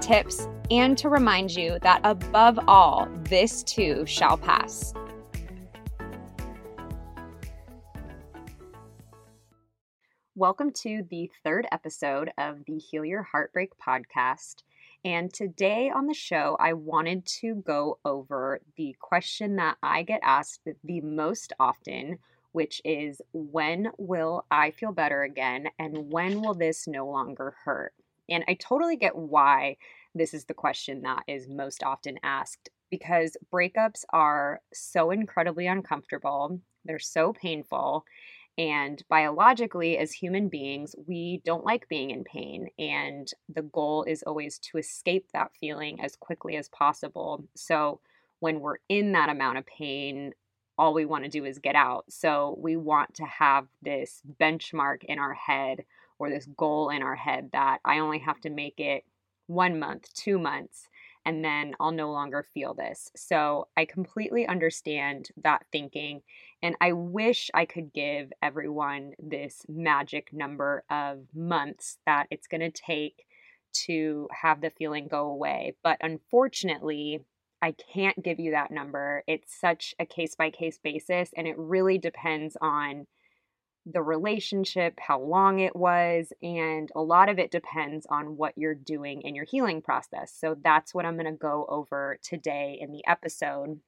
tips, and to remind you that above all, this too shall pass. Welcome to the third episode of the Heal Your Heartbreak podcast. And today on the show, I wanted to go over the question that I get asked the most often, which is when will I feel better again? And when will this no longer hurt? And I totally get why this is the question that is most often asked because breakups are so incredibly uncomfortable, they're so painful. And biologically, as human beings, we don't like being in pain. And the goal is always to escape that feeling as quickly as possible. So, when we're in that amount of pain, all we want to do is get out. So, we want to have this benchmark in our head or this goal in our head that I only have to make it one month, two months, and then I'll no longer feel this. So I completely understand that thinking. And I wish I could give everyone this magic number of months that it's going to take to have the feeling go away. But unfortunately, I can't give you that number. It's such a case by case basis, and it really depends on the relationship, how long it was, and a lot of it depends on what you're doing in your healing process. So that's what I'm going to go over today in the episode.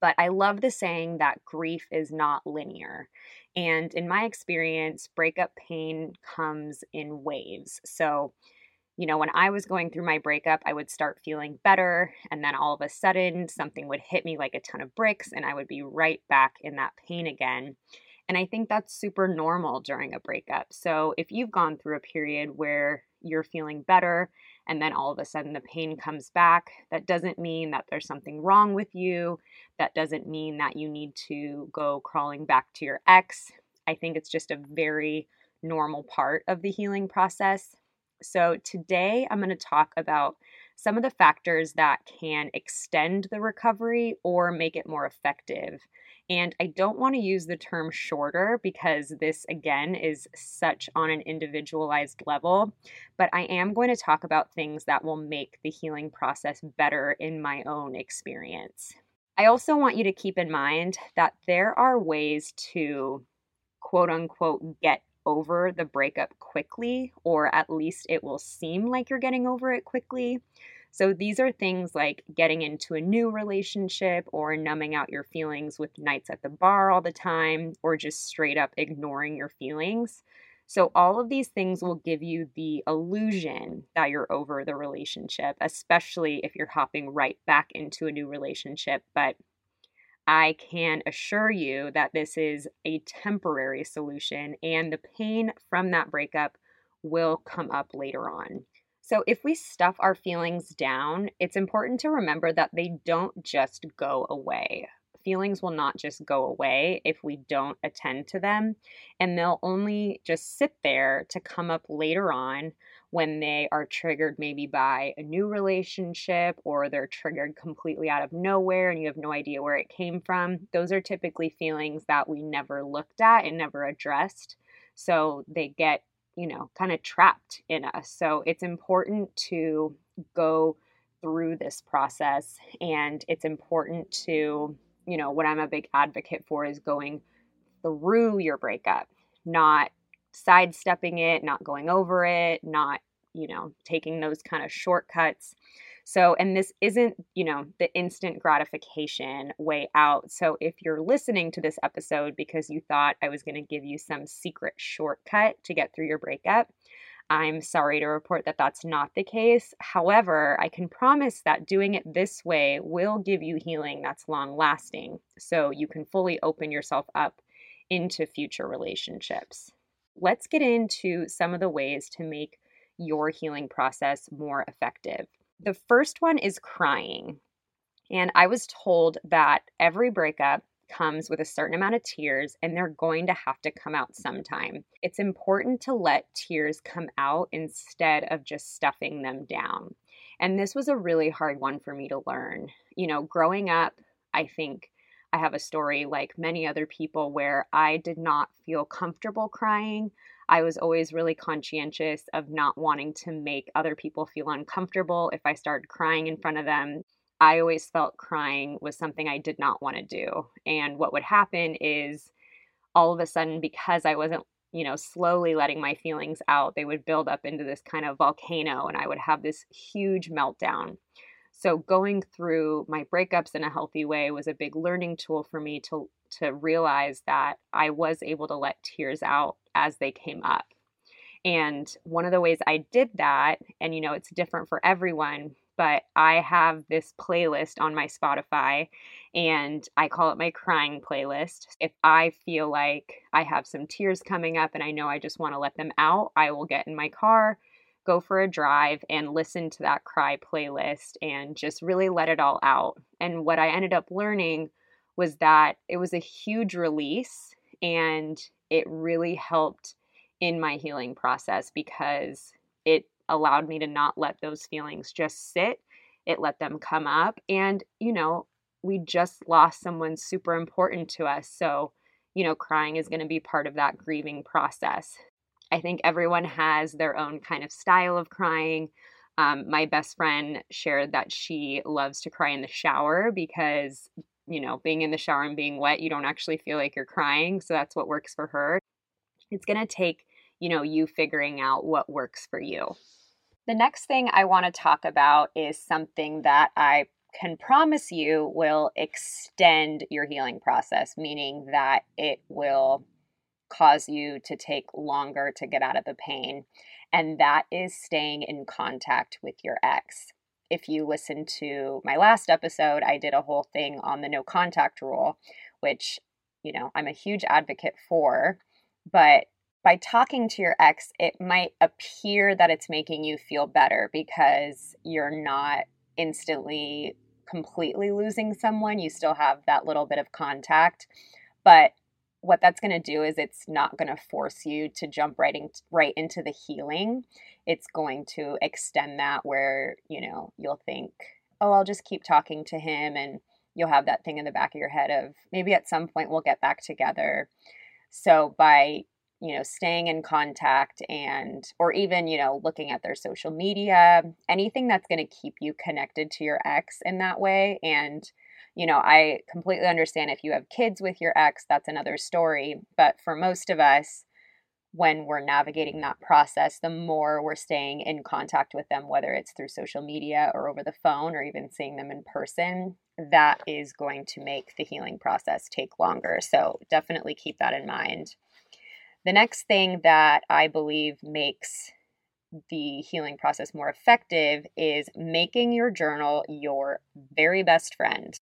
But I love the saying that grief is not linear. And in my experience, breakup pain comes in waves. So, you know, when I was going through my breakup, I would start feeling better. And then all of a sudden, something would hit me like a ton of bricks, and I would be right back in that pain again. And I think that's super normal during a breakup. So if you've gone through a period where you're feeling better and then all of a sudden the pain comes back, that doesn't mean that there's something wrong with you. That doesn't mean that you need to go crawling back to your ex. I think it's just a very normal part of the healing process. So today I'm going to talk about some of the factors that can extend the recovery or make it more effective and I don't want to use the term shorter because this, again, is such on an individualized level. But I am going to talk about things that will make the healing process better in my own experience. I also want you to keep in mind that there are ways to quote unquote get over the breakup quickly, or at least it will seem like you're getting over it quickly. So these are things like getting into a new relationship or numbing out your feelings with nights at the bar all the time or just straight up ignoring your feelings. So, all of these things will give you the illusion that you're over the relationship, especially if you're hopping right back into a new relationship. But I can assure you that this is a temporary solution, and the pain from that breakup will come up later on. So, if we stuff our feelings down, it's important to remember that they don't just go away. Feelings will not just go away if we don't attend to them, and they'll only just sit there to come up later on when they are triggered maybe by a new relationship or they're triggered completely out of nowhere and you have no idea where it came from. Those are typically feelings that we never looked at and never addressed. So they get, you know, kind of trapped in us. So it's important to go through this process and it's important to, you know, what I'm a big advocate for is going through your breakup, not sidestepping it, not going over it, not, you know, taking those kind of shortcuts. So, and this isn't, you know, the instant gratification way out. So, if you're listening to this episode because you thought I was going to give you some secret shortcut to get through your breakup, I'm sorry to report that that's not the case. However, I can promise that doing it this way will give you healing that's long lasting. So you can fully open yourself up into future relationships. Let's get into some of the ways to make your healing process more effective. The first one is crying. And I was told that every breakup comes with a certain amount of tears and they're going to have to come out sometime. It's important to let tears come out instead of just stuffing them down. And this was a really hard one for me to learn. You know, growing up, I think I have a story like many other people where I did not feel comfortable crying. I was always really conscientious of not wanting to make other people feel uncomfortable if I started crying in front of them. I always felt crying was something I did not want to do. And what would happen is all of a sudden, because I wasn't, you know, slowly letting my feelings out, they would build up into this kind of volcano and I would have this huge meltdown. So going through my breakups in a healthy way was a big learning tool for me to to realize that I was able to let tears out as they came up. And one of the ways I did that, and you know, it's different for everyone, but I have this playlist on my Spotify and I call it my crying playlist. If I feel like I have some tears coming up and I know I just want to let them out, I will get in my car, go for a drive, and listen to that cry playlist and just really let it all out. And what I ended up learning was that it was a huge release and it really helped in my healing process because it allowed me to not let those feelings just sit. It let them come up. And, you know, we just lost someone super important to us. So, you know, crying is going to be part of that grieving process. I think everyone has their own kind of style of crying. Um, my best friend shared that she loves to cry in the shower because, you know, being in the shower and being wet, you don't actually feel like you're crying. So that's what works for her. It's going to take, you know, you figuring out what works for you. The next thing I want to talk about is something that I can promise you will extend your healing process, meaning that it will cause you to take longer to get out of the pain. And that is staying in contact with your ex. If you listen to my last episode, I did a whole thing on the no contact rule, which, you know, I'm a huge advocate for. But by talking to your ex, it might appear that it's making you feel better because you're not instantly completely losing someone. You still have that little bit of contact. But what that's going to do is it's not going to force you to jump right, in, right into the healing. It's going to extend that where, you know, you'll think, oh, I'll just keep talking to him. And you'll have that thing in the back of your head of maybe at some point we'll get back together. So by you know staying in contact and or even you know looking at their social media anything that's going to keep you connected to your ex in that way and you know i completely understand if you have kids with your ex that's another story but for most of us when we're navigating that process the more we're staying in contact with them whether it's through social media or over the phone or even seeing them in person that is going to make the healing process take longer so definitely keep that in mind the next thing that I believe makes the healing process more effective is making your journal your very best friend.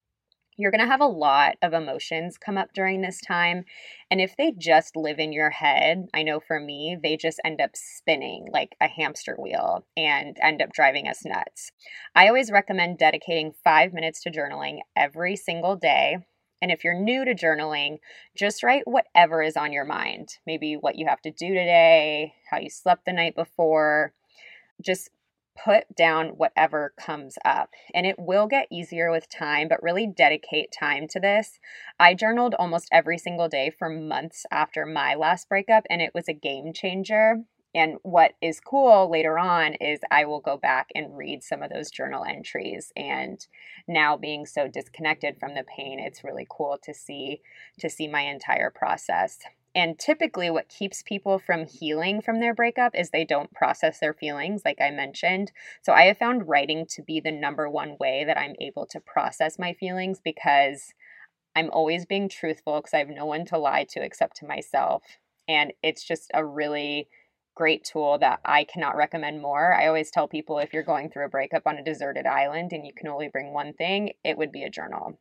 You're going to have a lot of emotions come up during this time. And if they just live in your head, I know for me, they just end up spinning like a hamster wheel and end up driving us nuts. I always recommend dedicating five minutes to journaling every single day. And if you're new to journaling, just write whatever is on your mind. Maybe what you have to do today, how you slept the night before. Just put down whatever comes up. And it will get easier with time, but really dedicate time to this. I journaled almost every single day for months after my last breakup, and it was a game changer. And what is cool later on is I will go back and read some of those journal entries. And now being so disconnected from the pain, it's really cool to see to see my entire process. And typically, what keeps people from healing from their breakup is they don't process their feelings, like I mentioned. So, I have found writing to be the number one way that I'm able to process my feelings because I'm always being truthful because I have no one to lie to except to myself. And it's just a really great tool that I cannot recommend more. I always tell people if you're going through a breakup on a deserted island and you can only bring one thing, it would be a journal.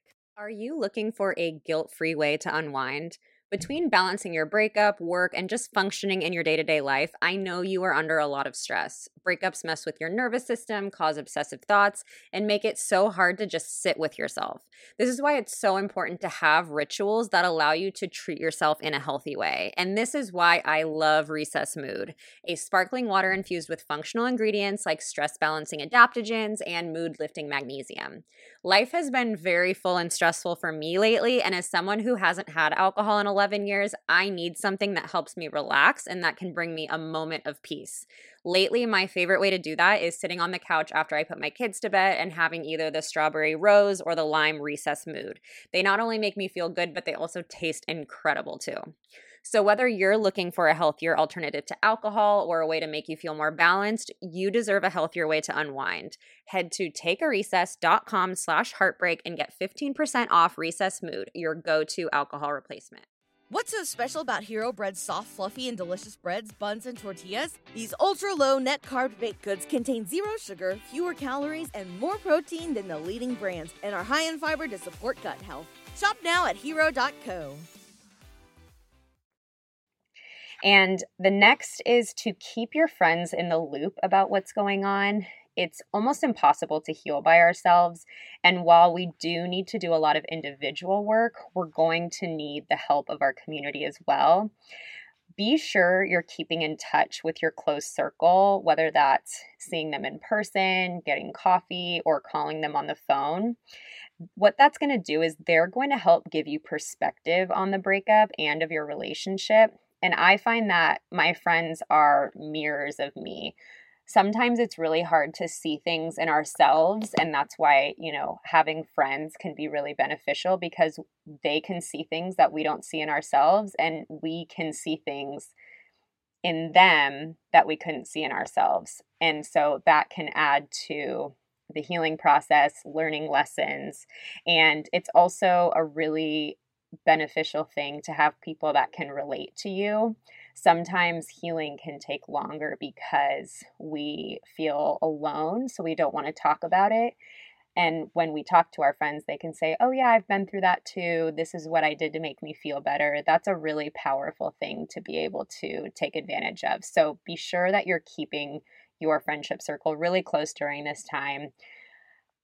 Are you looking for a guilt-free way to unwind? Between balancing your breakup, work, and just functioning in your day to day life, I know you are under a lot of stress. Breakups mess with your nervous system, cause obsessive thoughts, and make it so hard to just sit with yourself. This is why it's so important to have rituals that allow you to treat yourself in a healthy way. And this is why I love Recess Mood, a sparkling water infused with functional ingredients like stress balancing adaptogens and mood lifting magnesium. Life has been very full and stressful for me lately, and as someone who hasn't had alcohol in 11 years, I need something that helps me relax and that can bring me a moment of peace. Lately, my favorite way to do that is sitting on the couch after I put my kids to bed and having either the strawberry rose or the lime recess mood. They not only make me feel good, but they also taste incredible too. So, whether you're looking for a healthier alternative to alcohol or a way to make you feel more balanced, you deserve a healthier way to unwind. Head to takearecess.com slash heartbreak and get 15% off Recess Mood, your go to alcohol replacement. What's so special about Hero Bread's soft, fluffy, and delicious breads, buns, and tortillas? These ultra low net carb baked goods contain zero sugar, fewer calories, and more protein than the leading brands, and are high in fiber to support gut health. Shop now at hero.co. And the next is to keep your friends in the loop about what's going on it's almost impossible to heal by ourselves. And while we do need to do a lot of individual work, we're going to need the help of our community as well. Be sure you're keeping in touch with your close circle, whether that's seeing them in person, getting coffee, or calling them on the phone. What that's going to do is they're going to help give you perspective on the breakup and of your relationship. And I find that my friends are mirrors of me. Sometimes it's really hard to see things in ourselves and that's why you know having friends can be really beneficial because they can see things that we don't see in ourselves and we can see things in them that we couldn't see in ourselves. And so that can add to the healing process learning lessons and it's also a really beneficial thing to have people that can relate to you sometimes healing can take longer because we feel alone, so we don't want to talk about it. And when we talk to our friends, they can say, Oh, yeah, I've been through that too. This is what I did to make me feel better. That's a really powerful thing to be able to take advantage of. So be sure that you're keeping your friendship circle really close during this time.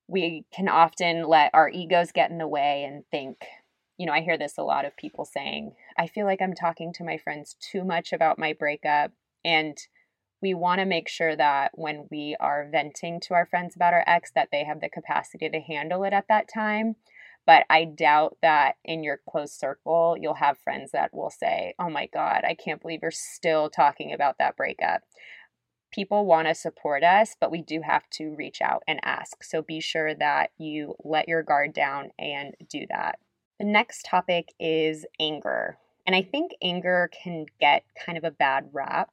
We can often let our egos get in the way and think, you know, I hear this a lot of people saying, I feel like I'm talking to my friends too much about my breakup. And we want to make sure that when we are venting to our friends about our ex, that they have the capacity to handle it at that time. But I doubt that in your close circle, you'll have friends that will say, Oh my God, I can't believe you're still talking about that breakup. people want to support us, but we do have to reach out and ask. So be sure that you let your guard down and do that. The next topic is anger. And I think anger can get kind of a bad rap,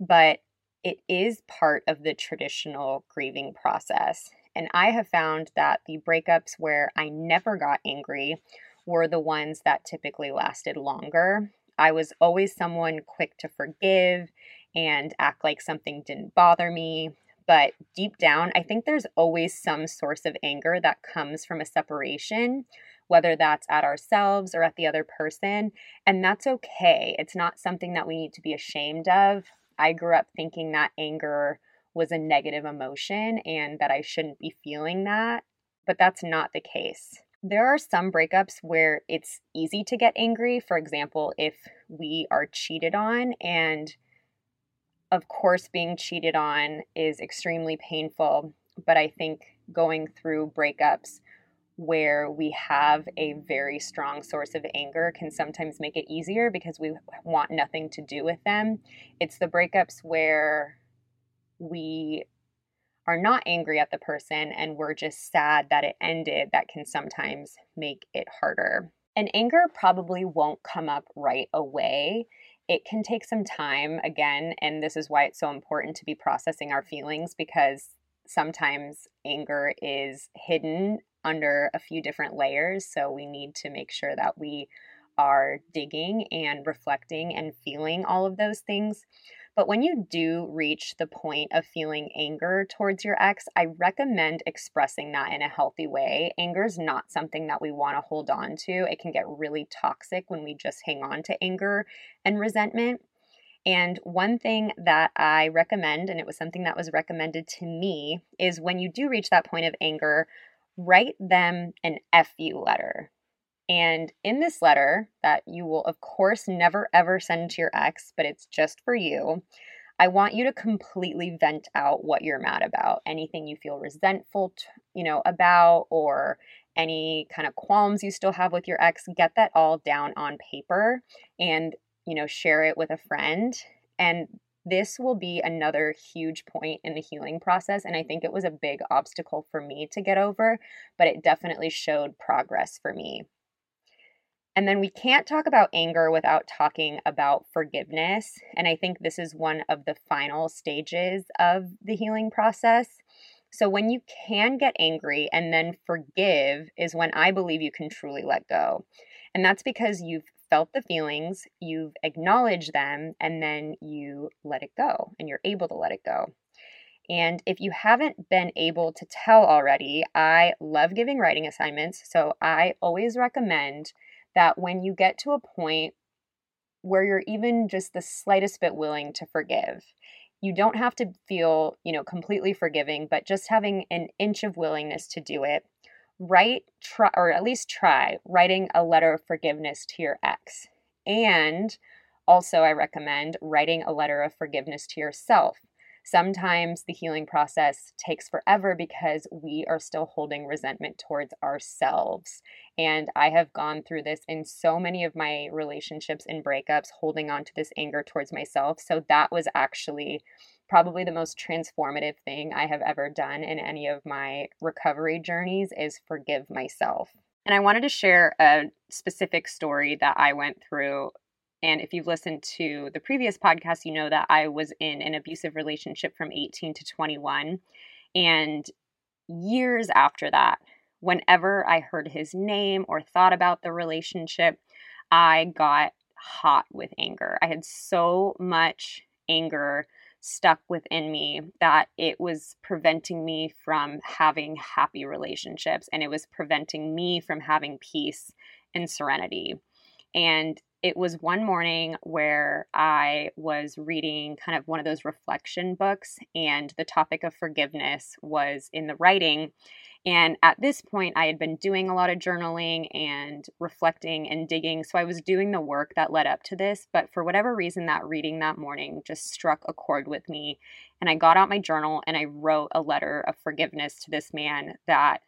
but it is part of the traditional grieving process. And I have found that the breakups where I never got angry were the ones that typically lasted longer. I was always someone quick to forgive and act like something didn't bother me. But deep down, I think there's always some source of anger that comes from a separation, whether that's at ourselves or at the other person. And that's okay. It's not something that we need to be ashamed of. I grew up thinking that anger was a negative emotion and that I shouldn't be feeling that, but that's not the case. There are some breakups where it's easy to get angry. For example, if we are cheated on, and of course, being cheated on is extremely painful, but I think going through breakups where we have a very strong source of anger can sometimes make it easier because we want nothing to do with them. It's the breakups where we are not angry at the person and we're just sad that it ended that can sometimes make it harder. And anger probably won't come up right away. It can take some time again, and this is why it's so important to be processing our feelings because sometimes anger is hidden under a few different layers. So we need to make sure that we are digging and reflecting and feeling all of those things. But when you do reach the point of feeling anger towards your ex, I recommend expressing that in a healthy way. Anger is not something that we want to hold on to. It can get really toxic when we just hang on to anger and resentment. And one thing that I recommend, and it was something that was recommended to me, is when you do reach that point of anger, write them an FU letter. And in this letter, that you will, of course, never ever send to your ex, but it's just for you, I want you to completely vent out what you're mad about. Anything you feel resentful, you know, about, or any kind of qualms you still have with your ex, get that all down on paper and, you know, share it with a friend. And this will be another huge point in the healing process. And I think it was a big obstacle for me to get over, but it definitely showed progress for me. And then we can't talk about anger without talking about forgiveness. And I think this is one of the final stages of the healing process. So, when you can get angry and then forgive, is when I believe you can truly let go. And that's because you've felt the feelings, you've acknowledged them, and then you let it go and you're able to let it go. And if you haven't been able to tell already, I love giving writing assignments. So I always recommend that when you get to a point where you're even just the slightest bit willing to forgive, you don't have to feel, you know, completely forgiving, but just having an inch of willingness to do it. Write, try, or at least try writing a letter of forgiveness to your ex. And also, I recommend writing a letter of forgiveness to yourself. Sometimes the healing process takes forever because we are still holding resentment towards ourselves. And I have gone through this in so many of my relationships and breakups, holding on to this anger towards myself. So that was actually probably the most transformative thing I have ever done in any of my recovery journeys is forgive myself. And I wanted to share a specific story that I went through and if you've listened to the previous podcast, you know that I was in an abusive relationship from 18 to 21. And years after that, whenever I heard his name or thought about the relationship, I got hot with anger. I had so much anger stuck within me that it was preventing me from having happy relationships and it was preventing me from having peace and serenity. And it was one morning where I was reading kind of one of those reflection books, and the topic of forgiveness was in the writing. And at this point, I had been doing a lot of journaling and reflecting and digging. So I was doing the work that led up to this. But for whatever reason, that reading that morning just struck a chord with me. And I got out my journal and I wrote a letter of forgiveness to this man that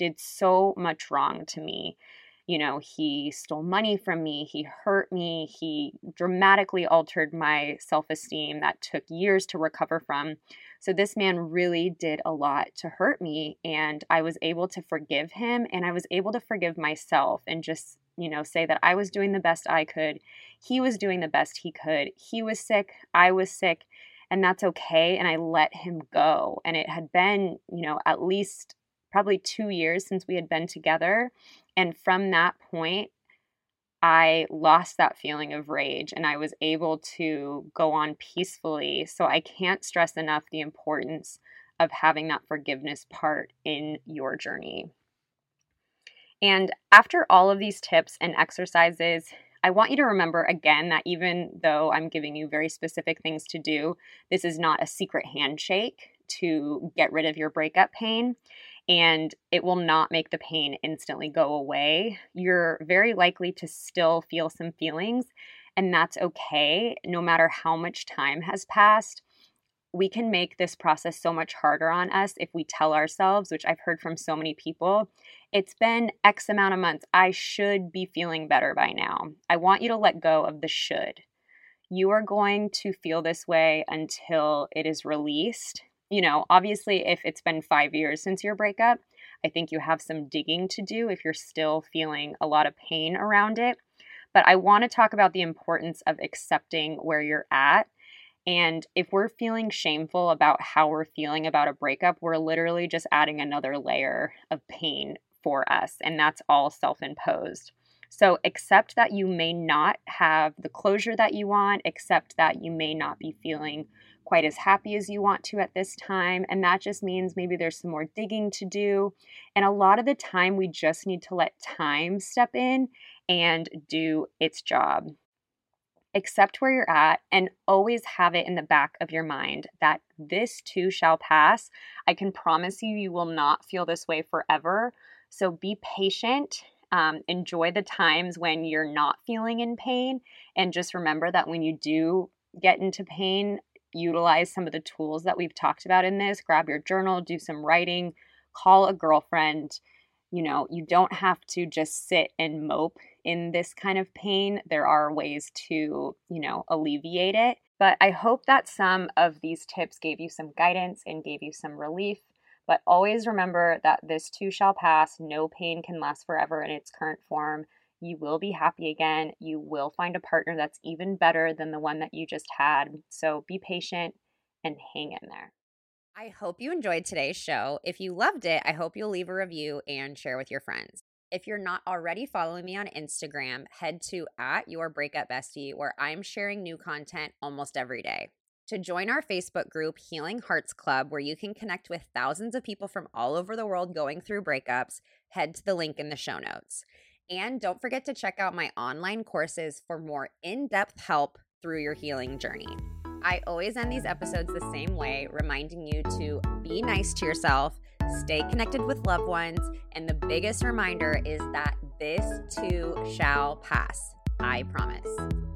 did so much wrong to me You know, he stole money from me, he hurt me, he dramatically altered my self esteem that took years to recover from. So, this man really did a lot to hurt me, and I was able to forgive him and I was able to forgive myself and just, you know, say that I was doing the best I could. He was doing the best he could. He was sick, I was sick, and that's okay. And I let him go. And it had been, you know, at least probably two years since we had been together. And from that point, I lost that feeling of rage and I was able to go on peacefully. So I can't stress enough the importance of having that forgiveness part in your journey. And after all of these tips and exercises, I want you to remember again that even though I'm giving you very specific things to do, this is not a secret handshake to get rid of your breakup pain and it will not make the pain instantly go away. You're very likely to still feel some feelings, and that's okay no matter how much time has passed. We can make this process so much harder on us if we tell ourselves, which I've heard from so many people, it's been X amount of months. I should be feeling better by now. I want you to let go of the should. You are going to feel this way until it is released you know, obviously, if it's been five years since your breakup, I think you have some digging to do if you're still feeling a lot of pain around it. But I want to talk about the importance of accepting where you're at. And if we're feeling shameful about how we're feeling about a breakup, we're literally just adding another layer of pain for us. And that's all self imposed. So accept that you may not have the closure that you want, accept that you may not be feeling quite as happy as you want to at this time. And that just means maybe there's some more digging to do. And a lot of the time, we just need to let time step in and do its job. Accept where you're at and always have it in the back of your mind that this too shall pass. I can promise you, you will not feel this way forever. So be patient. Um, enjoy the times when you're not feeling in pain. And just remember that when you do get into pain, utilize some of the tools that we've talked about in this. Grab your journal, do some writing, call a girlfriend. You know, you don't have to just sit and mope in this kind of pain. There are ways to, you know, alleviate it. But I hope that some of these tips gave you some guidance and gave you some relief. But always remember that this too shall pass. No pain can last forever in its current form. You will be happy again. You will find a partner that's even better than the one that you just had. So be patient and hang in there. I hope you enjoyed today's show. If you loved it, I hope you'll leave a review and share with your friends. If you're not already following me on Instagram, head to at your breakup bestie, where I'm sharing new content almost every day. To join our Facebook group, Healing Hearts Club, where you can connect with thousands of people from all over the world going through breakups, head to the link in the show notes. And don't forget to check out my online courses for more in depth help through your healing journey. I always end these episodes the same way, reminding you to be nice to yourself, stay connected with loved ones, and the biggest reminder is that this too shall pass. I promise.